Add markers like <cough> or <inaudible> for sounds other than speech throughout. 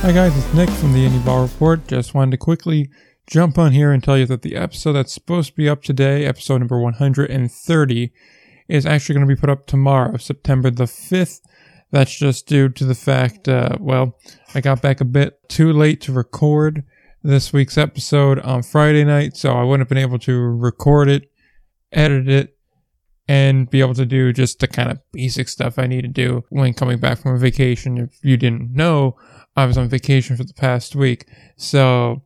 Hi guys, it's Nick from the Indie Ball Report. Just wanted to quickly jump on here and tell you that the episode that's supposed to be up today, episode number 130, is actually going to be put up tomorrow, September the 5th. That's just due to the fact, uh, well, I got back a bit too late to record this week's episode on Friday night, so I wouldn't have been able to record it, edit it, and be able to do just the kind of basic stuff I need to do when coming back from a vacation. If you didn't know, I was on vacation for the past week. So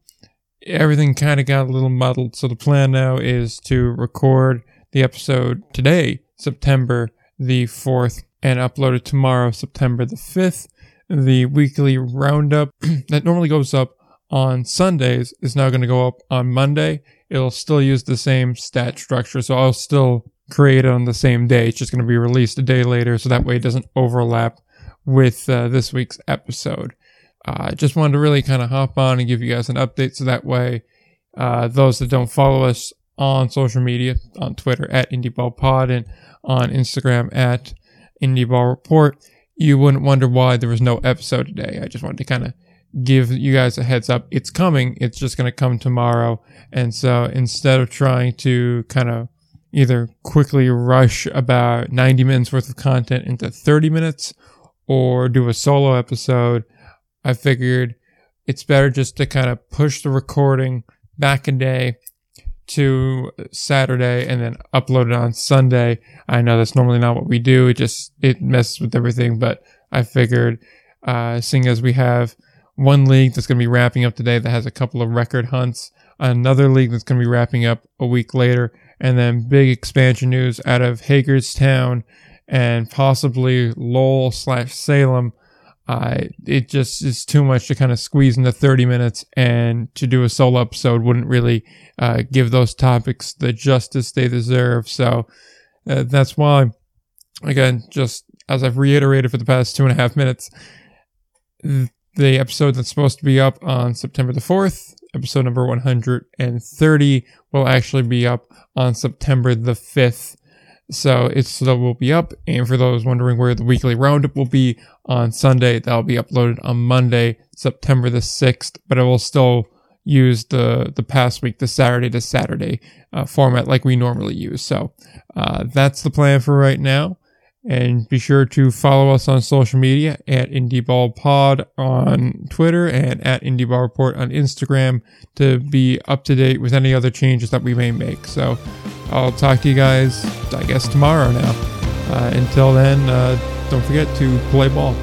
everything kind of got a little muddled. So the plan now is to record the episode today, September the 4th, and upload it tomorrow, September the 5th. The weekly roundup <clears throat> that normally goes up on Sundays is now going to go up on Monday. It'll still use the same stat structure. So I'll still create it on the same day. It's just going to be released a day later. So that way it doesn't overlap with uh, this week's episode. I uh, just wanted to really kind of hop on and give you guys an update so that way uh, those that don't follow us on social media, on Twitter at IndieBallPod and on Instagram at IndieBallReport, you wouldn't wonder why there was no episode today. I just wanted to kind of give you guys a heads up. It's coming. It's just going to come tomorrow. And so instead of trying to kind of either quickly rush about 90 minutes worth of content into 30 minutes or do a solo episode, I figured it's better just to kind of push the recording back a day to Saturday and then upload it on Sunday. I know that's normally not what we do. It just, it messes with everything, but I figured, uh, seeing as we have one league that's going to be wrapping up today that has a couple of record hunts, another league that's going to be wrapping up a week later, and then big expansion news out of Hagerstown and possibly Lowell slash Salem uh, it just is too much to kind of squeeze into 30 minutes and to do a solo episode wouldn't really uh, give those topics the justice they deserve. So uh, that's why, again, just as I've reiterated for the past two and a half minutes, the episode that's supposed to be up on September the 4th, episode number 130, will actually be up on September the 5th. So it still will be up. And for those wondering where the weekly roundup will be on Sunday, that'll be uploaded on Monday, September the 6th, but I will still use the, the past week, the Saturday to Saturday uh, format like we normally use. So uh, that's the plan for right now. And be sure to follow us on social media at IndieBallPod on Twitter and at IndieBallReport on Instagram to be up to date with any other changes that we may make. So I'll talk to you guys, I guess, tomorrow now. Uh, until then, uh, don't forget to play ball.